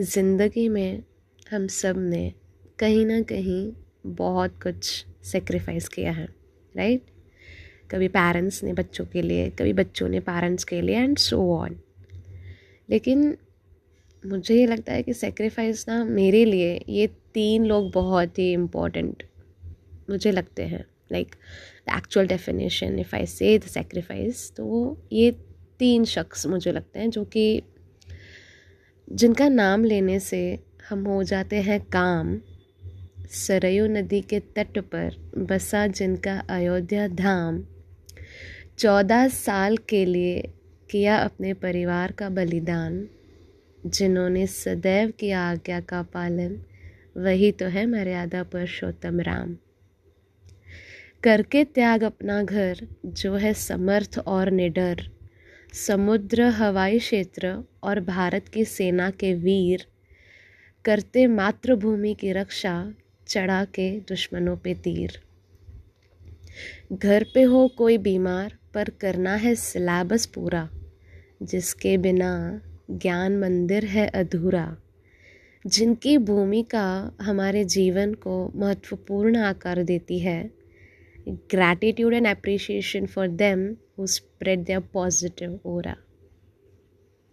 ज़िंदगी में हम सबने कहीं ना कहीं बहुत कुछ सेक्रीफाइस किया है राइट कभी पेरेंट्स ने बच्चों के लिए, कभी बच्चों ने पेरेंट्स के लिए एंड सो ऑन लेकिन मुझे ये लगता है कि सेक्रीफाइस ना मेरे लिए, ये तीन लोग बहुत ही इम्पोर्टेंट मुझे लगते हैं. Like the actual definition if I say the sacrifice तो वो ये तीन शख्स मुझे लगते हैं जो कि जिनका नाम लेने से हम हो जाते हैं काम, सरयू नदी के तट पर बसा जिनका अयोध्या धाम। चौदह साल के लिए किया अपने परिवार का बलिदान। जिन्होंने सदैव किया आज्ञा का पालन, वही तो है मर्यादा पुरुषोत्तम राम। करके त्याग अपना घर, जो है समर्थ और निडर। समुद्र, हवाई क्षेत्र और भारत की सेना के वीर करते मातृभूमि की रक्षा चढ़ा के दुश्मनों पे तीर। घर पे हो कोई बीमार, पर करना है सिलेबस पूरा, जिसके बिना ज्ञान मंदिर है अधूरा। जिनकी भूमिका हमारे जीवन को महत्वपूर्ण आकार देती है gratitude and appreciation for them who spread their positive aura.